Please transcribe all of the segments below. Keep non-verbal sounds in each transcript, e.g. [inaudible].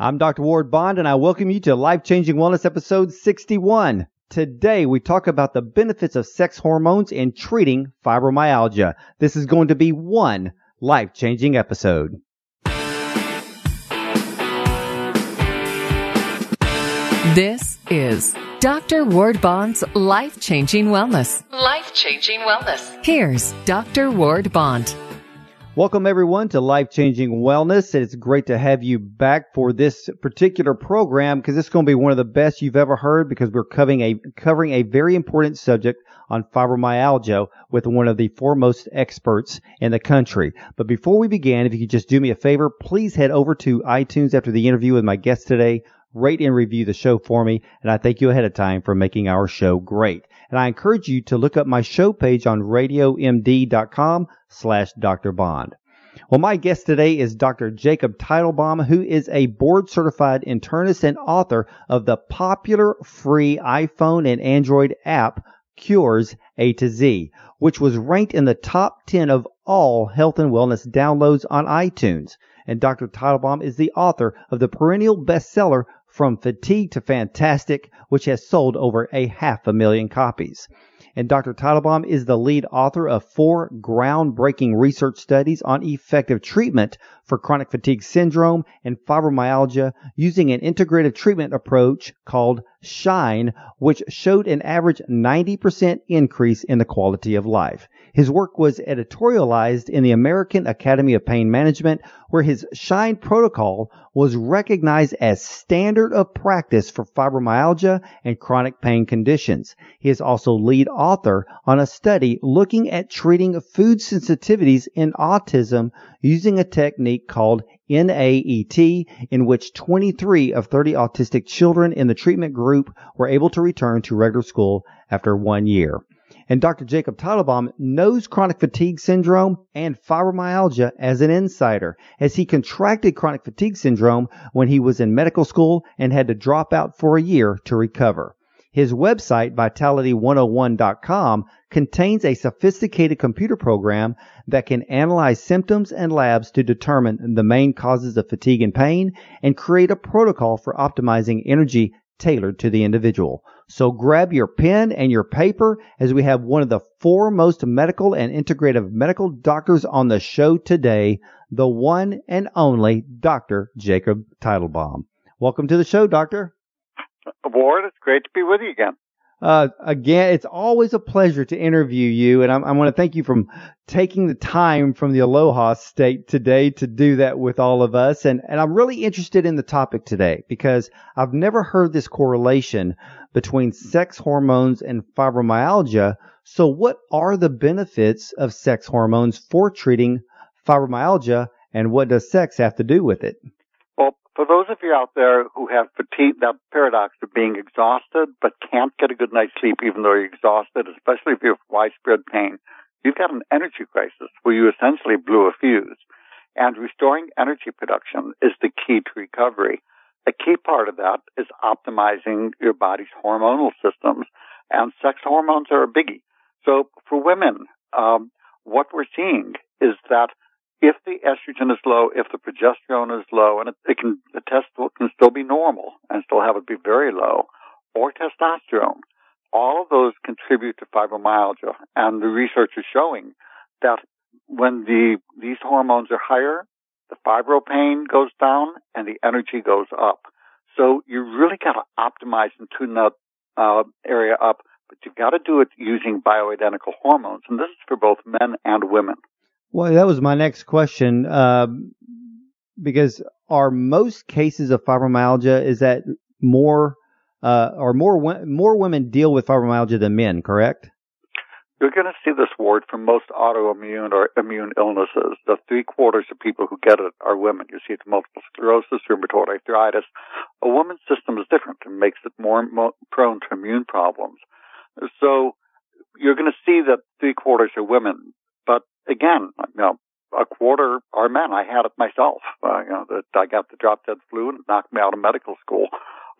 I'm Dr. Ward Bond, and I welcome you to Life Changing Wellness episode 61. Today, we talk about the benefits of sex hormones in treating fibromyalgia. This is going to be one life changing episode. This is Dr. Ward Bond's Life Changing Wellness. Life Changing Wellness. Here's Dr. Ward Bond. Welcome everyone to Life Changing Wellness. It's great to have you back for this particular program because it's going to be one of the best you've ever heard because we're covering a, covering a very important subject on fibromyalgia with one of the foremost experts in the country. But before we begin, if you could just do me a favor, please head over to iTunes after the interview with my guest today, rate and review the show for me, and I thank you ahead of time for making our show great. And I encourage you to look up my show page on radiomd.com slash Dr. Bond. Well, my guest today is Dr. Jacob Teitelbaum, who is a board certified internist and author of the popular free iPhone and Android app Cures A to Z, which was ranked in the top 10 of all health and wellness downloads on iTunes. And Dr. Teitelbaum is the author of the perennial bestseller From Fatigue to Fantastic, which has sold over a half a million copies and Dr. Teitelbaum is the lead author of four groundbreaking research studies on effective treatment for chronic fatigue syndrome and fibromyalgia using an integrative treatment approach called SHINE, which showed an average 90% increase in the quality of life. His work was editorialized in the American Academy of Pain Management, where his SHINE protocol was recognized as standard of practice for fibromyalgia and chronic pain conditions. He is also lead author on a study looking at treating food sensitivities in autism using a technique called NAET, in which 23 of 30 autistic children in the treatment group were able to return to regular school after one year. And Dr. Jacob Teitelbaum knows chronic fatigue syndrome and fibromyalgia as an insider, as he contracted chronic fatigue syndrome when he was in medical school and had to drop out for a year to recover. His website, vitality101.com, contains a sophisticated computer program that can analyze symptoms and labs to determine the main causes of fatigue and pain and create a protocol for optimizing energy tailored to the individual. So grab your pen and your paper as we have one of the foremost medical and integrative medical doctors on the show today, the one and only Dr. Jacob Teitelbaum. Welcome to the show, Doctor. Ward, it's great to be with you again. Uh, again, it's always a pleasure to interview you, and I want to thank you for taking the time from the Aloha State today to do that with all of us. And, and I'm really interested in the topic today because I've never heard this correlation between sex hormones and fibromyalgia. So, what are the benefits of sex hormones for treating fibromyalgia, and what does sex have to do with it? For those of you out there who have fatigue, that paradox of being exhausted but can't get a good night's sleep even though you're exhausted, especially if you have widespread pain, you've got an energy crisis where you essentially blew a fuse. And restoring energy production is the key to recovery. A key part of that is optimizing your body's hormonal systems, and sex hormones are a biggie. So for women, um, what we're seeing is that if the estrogen is low, if the progesterone is low, and it, it can the test can still be normal and still have it be very low, or testosterone, all of those contribute to fibromyalgia. And the research is showing that when the these hormones are higher, the fibro pain goes down and the energy goes up. So you really got to optimize and tune that uh, area up, but you've got to do it using bioidentical hormones, and this is for both men and women. Well, that was my next question. Uh, because are most cases of fibromyalgia is that more uh, or more more women deal with fibromyalgia than men, correct? You're going to see this word for most autoimmune or immune illnesses. The three quarters of people who get it are women. You see it in multiple sclerosis, rheumatoid arthritis. A woman's system is different and makes it more prone to immune problems. So you're going to see that three quarters are women, again, you know, a quarter are men. I had it myself. Uh, you know, that I got the drop dead flu and it knocked me out of medical school,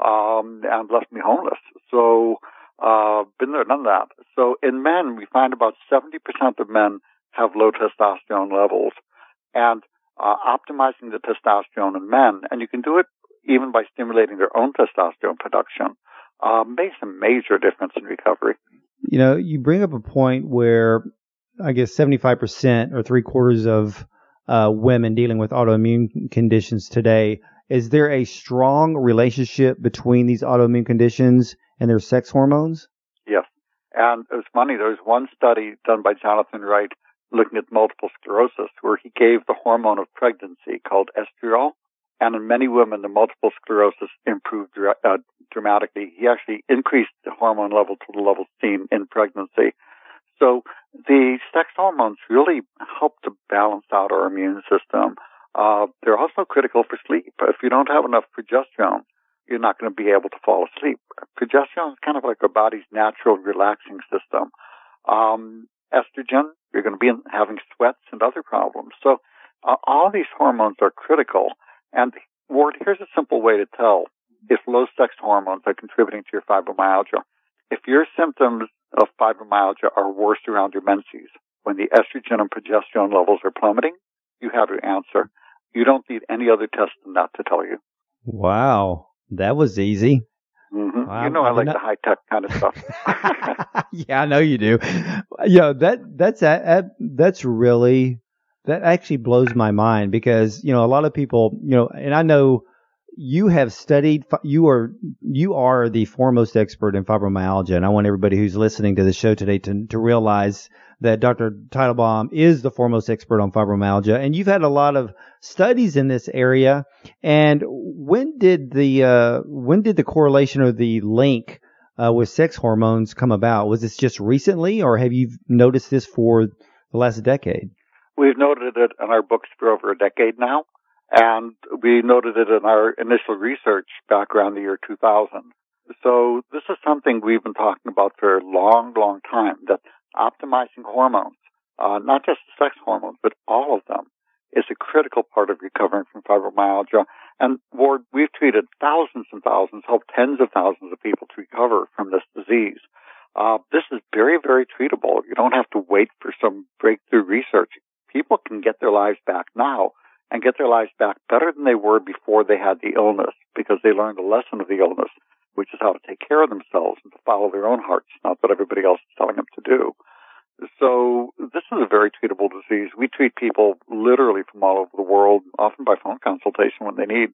um, and left me homeless. So, uh, been there, done that. So in men, we find about 70% of men have low testosterone levels and, uh, optimizing the testosterone in men. And you can do it even by stimulating their own testosterone production, uh, makes a major difference in recovery. You know, you bring up a point where I guess 75% or three quarters of uh, women dealing with autoimmune conditions today. Is there a strong relationship between these autoimmune conditions and their sex hormones? Yes. And it was funny, there was one study done by Jonathan Wright looking at multiple sclerosis where he gave the hormone of pregnancy called estriol. And in many women, the multiple sclerosis improved uh, dramatically. He actually increased the hormone level to the level seen in pregnancy. So the sex hormones really help to balance out our immune system. Uh, they're also critical for sleep. If you don't have enough progesterone, you're not going to be able to fall asleep. Progesterone is kind of like our body's natural relaxing system. Um, estrogen, you're going to be having sweats and other problems. So uh, all these hormones are critical. And Ward, here's a simple way to tell if low sex hormones are contributing to your fibromyalgia. If your symptoms of fibromyalgia are worse around your menses, when the estrogen and progesterone levels are plummeting, you have your answer. You don't need any other test than that to tell you. Wow, that was easy. Mm-hmm. Wow, you know I, I like not... the high tech kind of stuff. [laughs] yeah, I know you do. Yeah, that that's that, that's really that actually blows my mind because you know a lot of people you know, and I know you have studied you are you are the foremost expert in fibromyalgia and i want everybody who's listening to the show today to, to realize that dr teitelbaum is the foremost expert on fibromyalgia and you've had a lot of studies in this area. And when did the uh, when did the correlation or the link uh, with sex hormones come about? Was this just recently or have you noticed this for the last decade? We've noted it in our books for over a decade now and we noted it in our initial research back around the year 2000. So this is something we've been talking about for a long, long time, that optimizing hormones, uh, not just sex hormones, but all of them, is a critical part of recovering from fibromyalgia. And Ward, we've treated thousands and thousands, helped tens of thousands of people to recover from this disease. Uh, this is very, very treatable. You don't have to wait for some breakthrough research. People can get their lives back now and get their lives back better than they were before they had the illness because they learned a lesson of the illness, which is how to take care of themselves and to follow their own hearts, not what everybody else is telling them to do. So this is a very treatable disease. We treat people literally from all over the world, often by phone consultation when they need.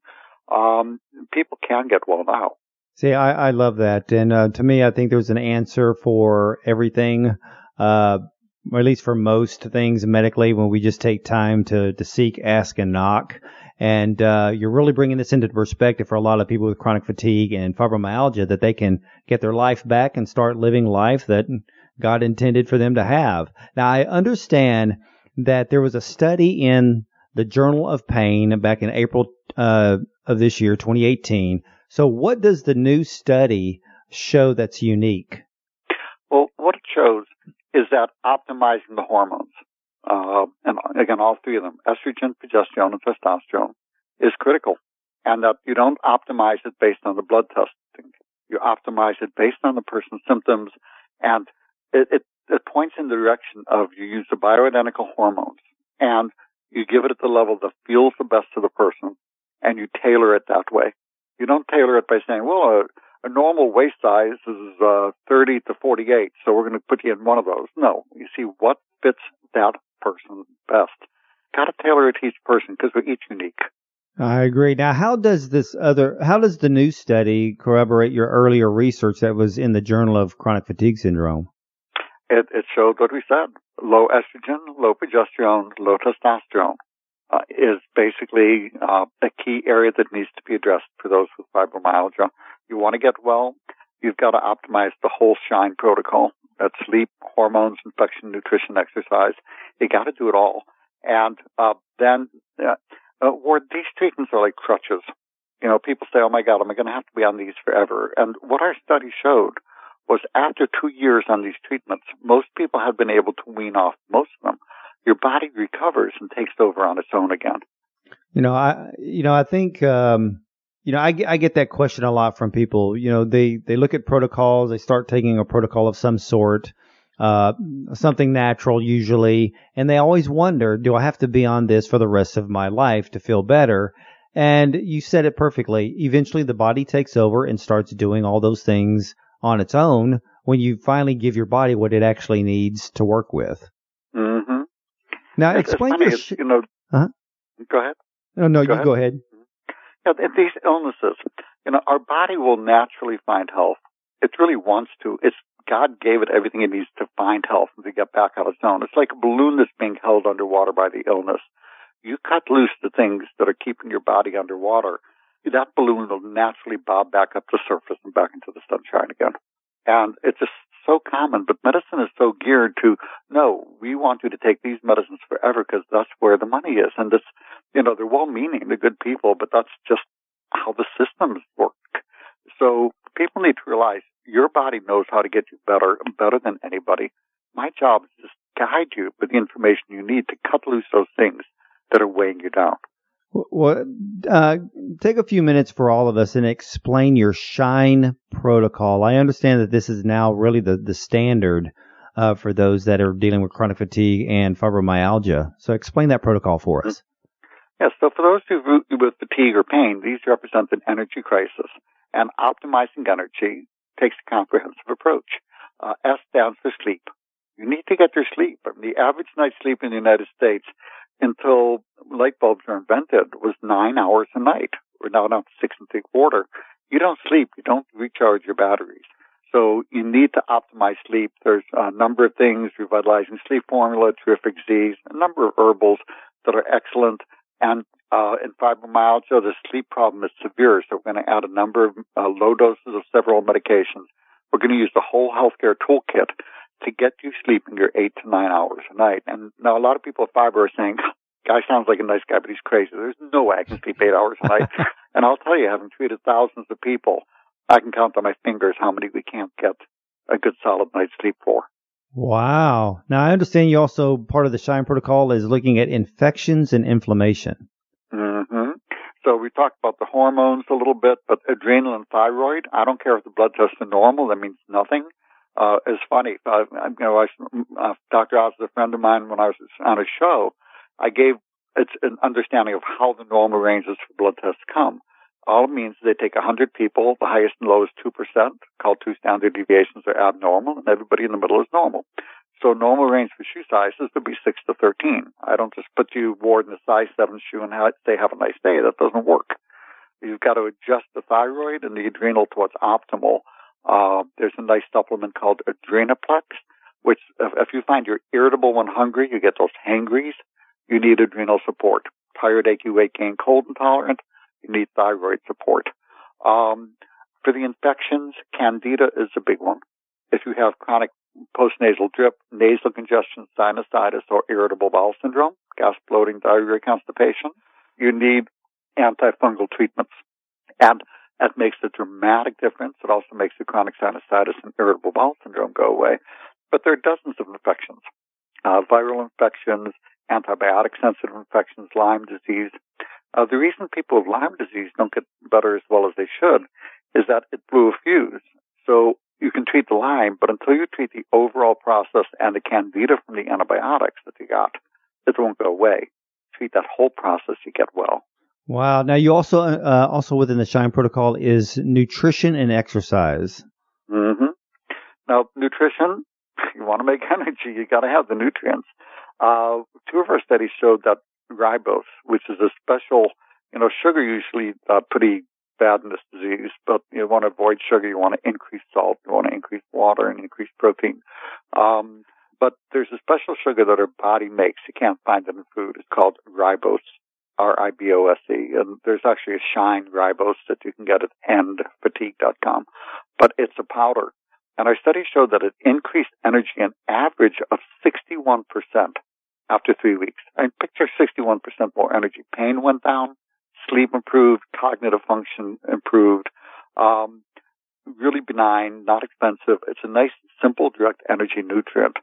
Um, people can get well now. See, I, I love that. And uh, to me, I think there's an answer for everything. Uh, or at least for most things medically, when we just take time to, to seek, ask, and knock. And uh, you're really bringing this into perspective for a lot of people with chronic fatigue and fibromyalgia that they can get their life back and start living life that God intended for them to have. Now, I understand that there was a study in the Journal of Pain back in April uh, of this year, 2018. So, what does the new study show that's unique? Well, what it shows is that optimizing the hormones, uh, and again, all three of them, estrogen, progesterone, and testosterone, is critical. And that you don't optimize it based on the blood testing. You optimize it based on the person's symptoms, and it, it, it points in the direction of you use the bioidentical hormones, and you give it at the level that feels the best to the person, and you tailor it that way. You don't tailor it by saying, well, uh, a normal waist size is uh, 30 to 48, so we're going to put you in one of those. No, you see what fits that person best. Got to tailor it to each person because we're each unique. I agree. Now, how does this other, how does the new study corroborate your earlier research that was in the Journal of Chronic Fatigue Syndrome? It, it showed what we said. Low estrogen, low progesterone, low testosterone uh, is basically uh, a key area that needs to be addressed for those with fibromyalgia you want to get well, you've got to optimize the whole SHINE protocol. That's sleep, hormones, infection, nutrition, exercise. You got to do it all. And uh, then, uh, uh, Ward, these treatments are like crutches. You know, people say, "Oh my God, am I going to have to be on these forever?" And what our study showed was, after two years on these treatments, most people have been able to wean off most of them. Your body recovers and takes over on its own again. You know, I, you know, I think um, you know, I, I get that question a lot from people. You know, they, they look at protocols, they start taking a protocol of some sort, uh, something natural usually, and they always wonder, do I have to be on this for the rest of my life to feel better? And you said it perfectly. Eventually, the body takes over and starts doing all those things on its own when you finally give your body what it actually needs to work with. Mm-hmm. Now, It's explain funny. Sh- you know. Huh? Go ahead. no, no, go you ahead. go ahead. Yeah, th- these illnesses, you know, our body will naturally find health. It really wants to. It's God gave it everything it needs to find health and to get back on its own. It's like a balloon that's being held underwater by the illness. You cut loose the things that are keeping your body underwater, that balloon will naturally bob back up to the surface and back into the sunshine again. And it's just so common, but medicine is so geared to, no, we want you to take these medicines forever because that's where the money is. And this, you know, they're well meaning, they're good people, but that's just how the systems work. So people need to realize your body knows how to get you better, better than anybody. My job is to guide you with the information you need to cut loose those things that are weighing you down. Well, uh, take a few minutes for all of us and explain your Shine protocol. I understand that this is now really the, the standard uh, for those that are dealing with chronic fatigue and fibromyalgia. So explain that protocol for us. Yes, so for those who with fatigue or pain, these represent an energy crisis. And optimizing energy takes a comprehensive approach. Uh, S stands for sleep. You need to get your sleep. The average night's sleep in the United States until light bulbs were invented was nine hours a night. We're now down to six and three quarter. You don't sleep. You don't recharge your batteries. So you need to optimize sleep. There's a number of things, revitalizing sleep formula, terrific Z's, a number of herbals that are excellent. And uh, in fibromyalgia, the sleep problem is severe, so we're going to add a number of uh, low doses of several medications. We're going to use the whole healthcare toolkit to get you sleeping your eight to nine hours a night. And now a lot of people with fibro are saying, [laughs] guy sounds like a nice guy, but he's crazy. There's no way I can sleep eight hours a night. [laughs] and I'll tell you, having treated thousands of people, I can count on my fingers how many we can't get a good solid night's sleep for. Wow. Now I understand you also part of the Shine protocol is looking at infections and inflammation. Mm-hmm. So we talked about the hormones a little bit, but adrenal and thyroid, I don't care if the blood tests are normal, that means nothing. Uh, it's funny. Uh, you know, I, uh, Dr. Oz is a friend of mine when I was on a show. I gave it's an understanding of how the normal ranges for blood tests come. All it means is they take 100 people, the highest and lowest 2%, called two standard deviations are abnormal, and everybody in the middle is normal. So normal range for shoe sizes would be 6 to 13. I don't just put you ward in a size 7 shoe and say have a nice day. That doesn't work. You've got to adjust the thyroid and the adrenal to what's optimal. Uh, there's a nice supplement called Adrenaplex, which if, if you find you're irritable when hungry, you get those hangries, you need adrenal support. Tired, achy, weight gain, cold intolerant, you need thyroid support. Um, for the infections, candida is a big one. If you have chronic postnasal drip, nasal congestion, sinusitis, or irritable bowel syndrome, gas bloating, diarrhea, constipation, you need antifungal treatments. And that makes a dramatic difference. It also makes the chronic sinusitis and irritable bowel syndrome go away. But there are dozens of infections. Uh, viral infections, antibiotic sensitive infections, Lyme disease. Uh, the reason people with Lyme disease don't get better as well as they should is that it blew a fuse. So you can treat the Lyme, but until you treat the overall process and the candida from the antibiotics that you got, it won't go away. Treat that whole process, you get well. Wow. Now you also uh, also within the Shine protocol is nutrition and exercise. Mm-hmm. Now nutrition, [laughs] you want to make energy, you got to have the nutrients. Uh, two of our studies showed that ribose, which is a special, you know, sugar usually uh, pretty bad in this disease, but you want to avoid sugar. You want to increase salt. You want to increase water and increase protein. Um, but there's a special sugar that our body makes. You can't find it in food. It's called ribose, R-I-B-O-S-E. And there's actually a shine ribose that you can get at endfatigue.com. But it's a powder. And our study showed that it increased energy an average of 61% after three weeks. I mean, picture 61% more energy. Pain went down, sleep improved, cognitive function improved. Um, really benign, not expensive. It's a nice, simple, direct energy nutrient.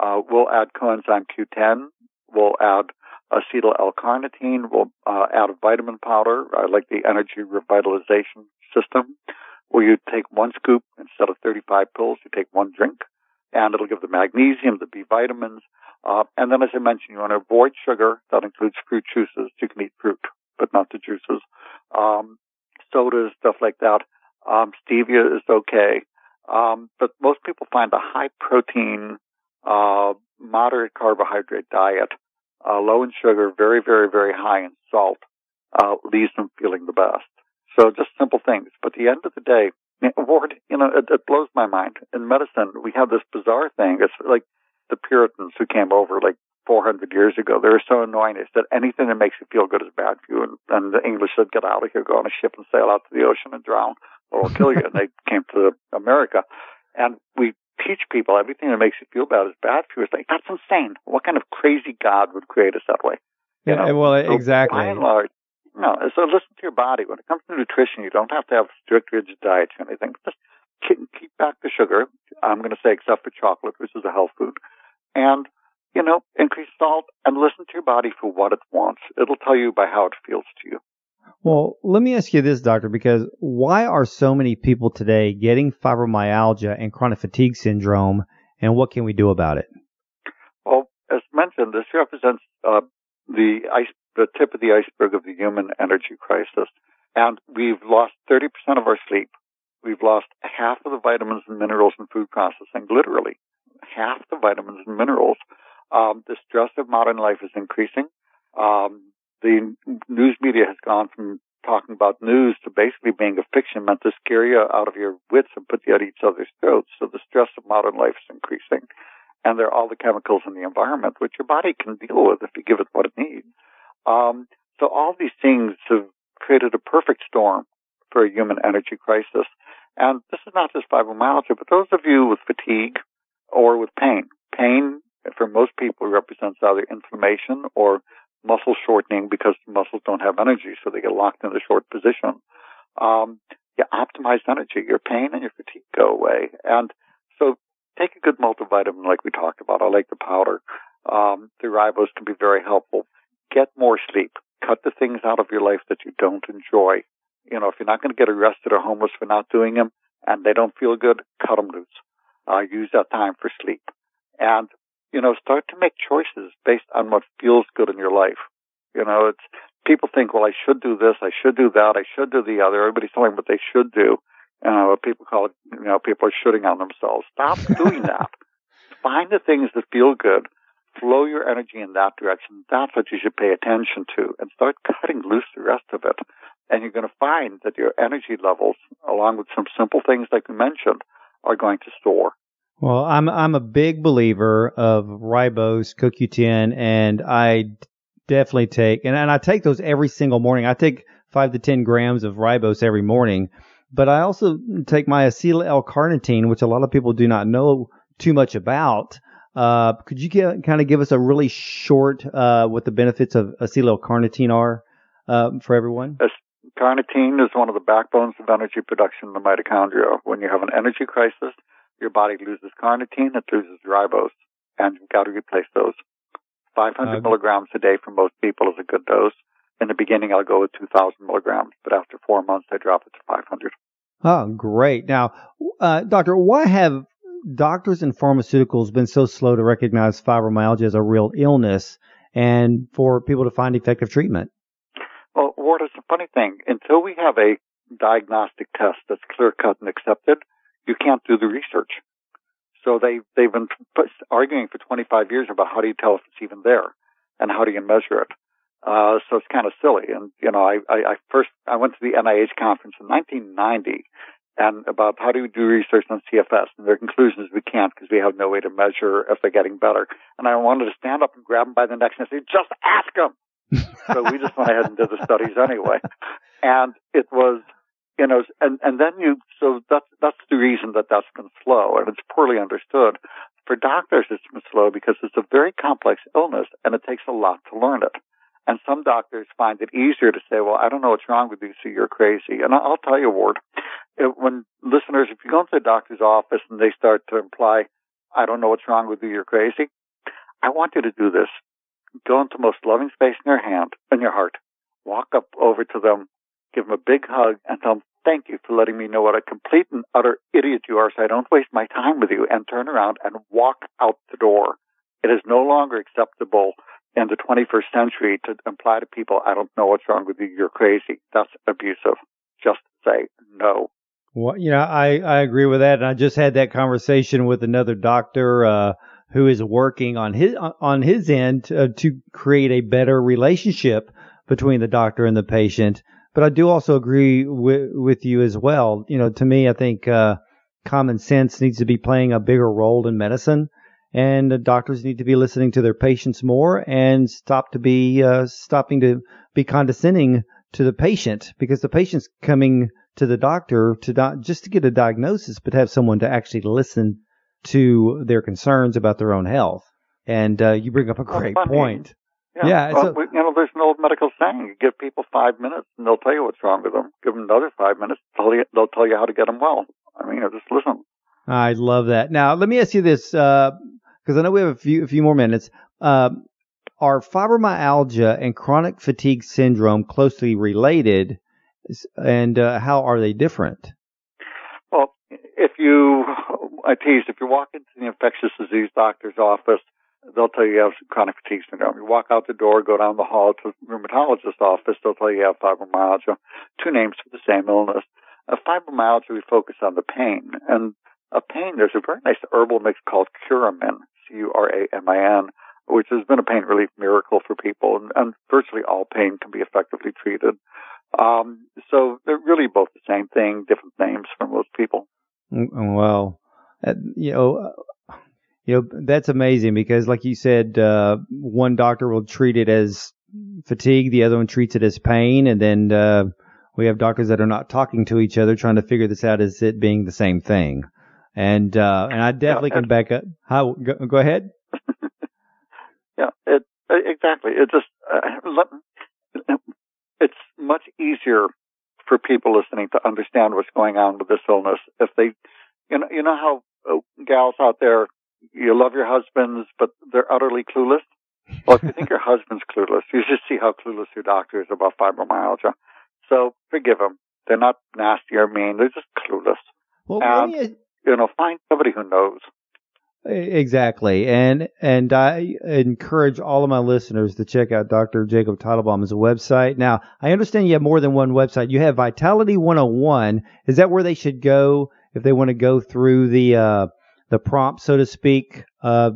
Uh, we'll add coenzyme Q10. We'll add acetyl L-carnitine. Uh, add a vitamin powder. I like the energy revitalization system, where you take one scoop instead of 35 pills. You take one drink, and it'll give the magnesium, the B vitamins. Uh, and then, as I mentioned, you want to avoid sugar. That includes fruit juices. You can eat fruit. but not the juices. Um, sodas, stuff like that. Um, stevia is okay. Um, but most people find a high protein, uh, moderate carbohydrate diet, uh, low in sugar, very, very, very high in salt, uh, leaves them feeling the best. So just simple things. But at the end of the day, [laughs] Ward, you know, it, it blows my mind. In medicine, we have this bizarre thing. It's like the Puritans who came over like 400 years ago. They were so annoying. They said anything that makes you feel good is bad for you. And, and the English said, get out of here, go on a ship and sail out to the ocean and drown or we'll kill you. and they [laughs] came to America. And we teach people everything that makes you feel bad is bad for you. It's like, that's insane. What kind of crazy God would create us that way? You yeah, know? well, so exactly. By and large, no, so listen to your body. When it comes to nutrition, you don't have to have strict, rigid diets or anything. Just keep, keep back the sugar. I'm going to say except for chocolate, which is a health food. And, you know, increase salt and listen to your body for what it wants. It'll tell you by how it feels to you. Well, let me ask you this, doctor, because why are so many people today getting fibromyalgia and chronic fatigue syndrome, and what can we do about it? Well, as mentioned, this represents uh, the ice the tip of the iceberg of the human energy crisis. And we've lost 30% of our sleep. We've lost half of the vitamins and minerals in food processing, literally half the vitamins and minerals. Um, the stress of modern life is increasing. Um, the news media has gone from talking about news to basically being a fiction meant to scare you out of your wits and put you at each other's throats. So the stress of modern life is increasing. And there are all the chemicals in the environment which your body can deal with if you give it what it needs. Um, so all these things have created a perfect storm for a human energy crisis. And this is not just fibromyalgia, but those of you with fatigue or with pain. Pain, for most people, represents either inflammation or muscle shortening because muscles don't have energy, so they get locked in the short position. Um, you optimize energy. Your pain and your fatigue go away. And so take a good multivitamin like we talked about. I like the powder. Um, the ribose can be very helpful get more sleep. Cut the things out of your life that you don't enjoy. You know, if you're not going to get arrested or homeless for not doing them and they don't feel good, cut them loose. Uh, use that time for sleep. And, you know, start to make choices based on what feels good in your life. You know, it's, people think, well, I should do this, I should do that, I should do the other. Everybody's telling what they should do. and Uh, people call it, you know, people are shooting on themselves. Stop [laughs] doing that. Find the things that feel good flow your energy in that direction. That's what you should pay attention to and start cutting loose the rest of it. And you're going to find that your energy levels, along with some simple things like you mentioned, are going to store. Well, I'm I'm a big believer of ribose, CoQ10, and I definitely take and, and I take those every single morning. I take five to ten grams of ribose every morning, but I also take my acetyl L-carnitine, which a lot of people do not know too much about. Uh, could you get, kind of give us a really short uh, what the benefits of acetyl L-carnitine are uh, for everyone? Carnitine is one of the backbones of energy production in the mitochondria. When you have an energy crisis, your body loses carnitine, it loses ribose, and you've got to replace those. 500 uh, milligrams a day for most people is a good dose. In the beginning, I'll go with 2,000 milligrams, but after four months, I drop it to 500. Oh, great. Now, uh, doctor, why have doctors and pharmaceuticals been so slow to recognize fibromyalgia as a real illness and for people to find effective treatment? Well, Ward, it's a funny thing. Until we have a diagnostic test that's clear cut and accepted, you can't do the research. So they they've been arguing for 25 years about how do you tell if it's even there and how do you measure it. Uh, so it's kind of silly. And you know, I, I, I first I went to the NIH conference in 1990 and about how do we do research on CFS. And their conclusion is we can't because we have no way to measure if they're getting better. And I wanted to stand up and grab them by the neck and say, just ask them. [laughs] so we just went ahead and did the studies anyway. And it was, you know, and, and then you, so that's, that's the reason that that's been slow and it's poorly understood. For doctors, it's been slow because it's a very complex illness and it takes a lot to learn it. And some doctors find it easier to say, well, I don't know what's wrong with you, so you're crazy. And I'll tell you, Ward, when listeners, if you go into the doctor's office and they start to imply, I don't know what's wrong with you, you're crazy, I want you to do this. Go into the most loving space in your hand, in your heart. Walk up over to them, give him a big hug, and tell them, thank you for letting me know what a complete and utter idiot you are so I don't waste my time with you, and turn around and walk out the door. It is no longer acceptable in the 21st century to imply to people, I don't know what's wrong with you, you're crazy. That's abusive. Just say no. Well, you know, I, I agree with that. And I just had that conversation with another doctor, uh, who is working on his, on his end uh, to create a better relationship between the doctor and the patient. But I do also agree with, with you as well. You know, to me, I think, uh, common sense needs to be playing a bigger role in medicine and the doctors need to be listening to their patients more and stop to be uh, stopping to be condescending to the patient because the patient's coming to the doctor to not just to get a diagnosis, but have someone to actually listen to their concerns about their own health. And uh, you bring up a great point. Yeah, yeah well, you know, there's an old medical saying: you give people five minutes, and they'll tell you what's wrong with them. Give them another five minutes, tell you, they'll tell you how to get them well. I mean, just listen. I love that. Now, let me ask you this, because uh, I know we have a few a few more minutes. Uh, are fibromyalgia and chronic fatigue syndrome closely related, and uh, how are they different? Well, if you, I tease, if you walk into the infectious disease doctor's office, they'll tell you you have chronic fatigue syndrome. You walk out the door, go down the hall to the rheumatologist's office, they'll tell you you have fibromyalgia. Two names for the same illness. A fibromyalgia, we focus on the pain. And a pain, there's a very nice herbal mix called Curamin, C-U-R-A-M-I-N, which has been a pain relief miracle for people. And, and virtually all pain can be effectively treated. Um, so they're really both the same thing, different names for most people. Mm, well, uh, you know, you know that's amazing because, like you said, uh, one doctor will treat it as fatigue, the other one treats it as pain, and then uh, we have doctors that are not talking to each other, trying to figure this out as it being the same thing. And uh, and I definitely yeah, can back up. How go, go ahead. [laughs] yeah, it exactly. It just uh, it's much easier for people listening to understand what's going on with this illness if they, you know, you know how uh, gals out there, you love your husbands, but they're utterly clueless. Well, if you think your [laughs] husband's clueless, you should see how clueless your doctor is about fibromyalgia. So forgive them. They're not nasty or mean. They're just clueless. Well, and, you... you know, find somebody who knows. Exactly. And and I encourage all of my listeners to check out Dr. Jacob Teitelbaum's website. Now, I understand you have more than one website. You have Vitality 101. Is that where they should go if they want to go through the uh, the prompt, so to speak, uh,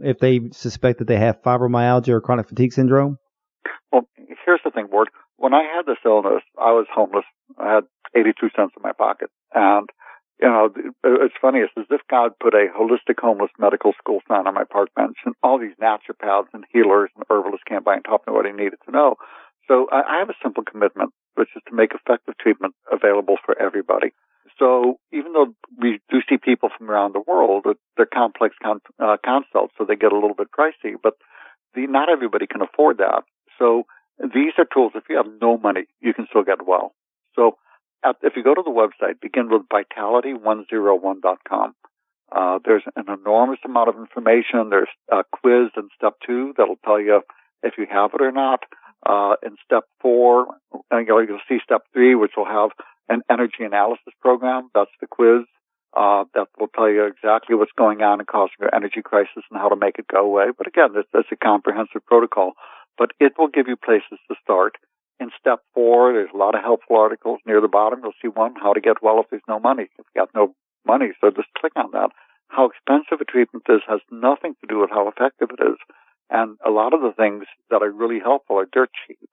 if they suspect that they have fibromyalgia or chronic fatigue syndrome? Well, here's the thing, Ward. When I had this illness, I was homeless. I had 82 cents in my pocket. And you know, it's funny. It's as if God put a holistic homeless medical school sign on my park bench, and all these naturopaths and healers and herbalists came by and taught me what I needed to know. So I have a simple commitment, which is to make effective treatment available for everybody. So even though we do see people from around the world, they're complex con- uh, consults, so they get a little bit pricey, but the, not everybody can afford that. So these are tools. If you have no money, you can still get well. So at, if you go to the website, begin with vitality101.com. Uh, there's an enormous amount of information. There's a quiz in step two that'll tell you if you have it or not. Uh, in step four, you'll, you'll see step three, which will have an energy analysis program. That's the quiz. Uh, that will tell you exactly what's going on and causing your energy crisis and how to make it go away. But again, there's, there's a comprehensive protocol, but it will give you places to start in step four, there's a lot of helpful articles near the bottom. You'll see one, how to get well if there's no money. If you've got no money, so just click on that. How expensive a treatment is has nothing to do with how effective it is. And a lot of the things that are really helpful are dirt cheap.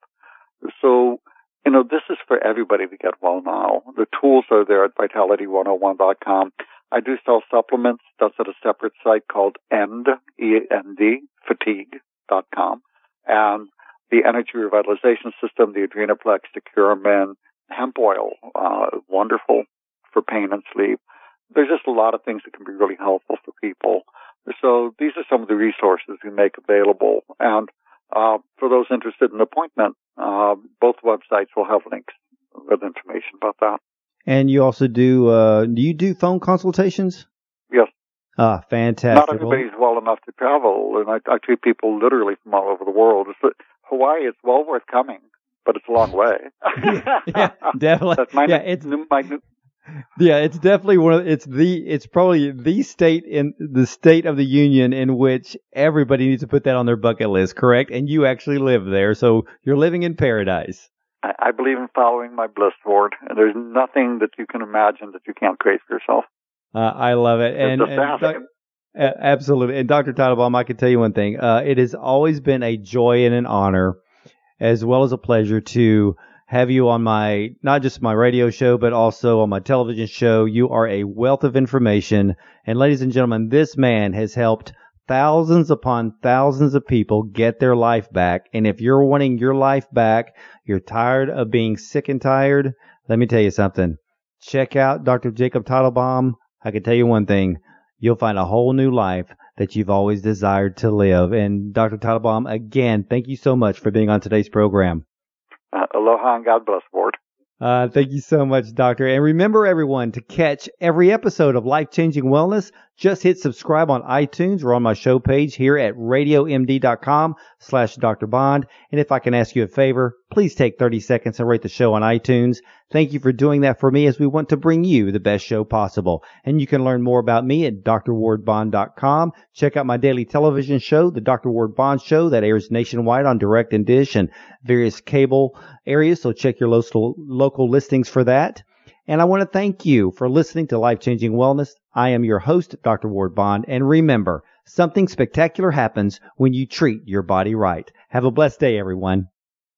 So, you know, this is for everybody to get well now. The tools are there at vitality101.com. I do sell supplements. That's at a separate site called END, E-N-D, fatigue.com. And the energy revitalization system, the Adrenaplex, the Curamin, hemp oil, uh, wonderful for pain and sleep. There's just a lot of things that can be really helpful for people. So these are some of the resources we make available. And uh, for those interested in appointment, uh, both websites will have links with information about that. And you also do, uh, do you do phone consultations? Yes. Ah, fantastic. Not everybody's well enough to travel, and I, I treat people literally from all over the world. It's, Hawaii is well worth coming, but it's a long way. [laughs] yeah, definitely. [laughs] my, yeah, it's my, Yeah, it's definitely one of it's the it's probably the state in the state of the union in which everybody needs to put that on their bucket list, correct? And you actually live there, so you're living in paradise. I, I believe in following my bliss Ward, and there's nothing that you can imagine that you can't create for yourself. Uh, I love it, and, and doc- uh, absolutely. And Dr. Teitelbaum, I can tell you one thing: uh, it has always been a joy and an honor, as well as a pleasure to have you on my not just my radio show, but also on my television show. You are a wealth of information, and ladies and gentlemen, this man has helped thousands upon thousands of people get their life back. And if you're wanting your life back, you're tired of being sick and tired. Let me tell you something. Check out Dr. Jacob Teitelbaum. I can tell you one thing. You'll find a whole new life that you've always desired to live. And Dr. Teitelbaum, again, thank you so much for being on today's program. Uh, aloha and God bless, Ward. Uh, thank you so much, Doctor. And remember, everyone, to catch every episode of Life Changing Wellness, just hit subscribe on iTunes or on my show page here at radiomd.com slash Dr. Bond. And if I can ask you a favor, please take 30 seconds and rate the show on iTunes. Thank you for doing that for me as we want to bring you the best show possible. And you can learn more about me at drwardbond.com. Check out my daily television show, The Dr. Ward Bond Show, that airs nationwide on Direct and Dish and various cable areas. So check your local, local listings for that. And I want to thank you for listening to Life Changing Wellness. I am your host, Dr. Ward Bond. And remember, something spectacular happens when you treat your body right. Have a blessed day, everyone.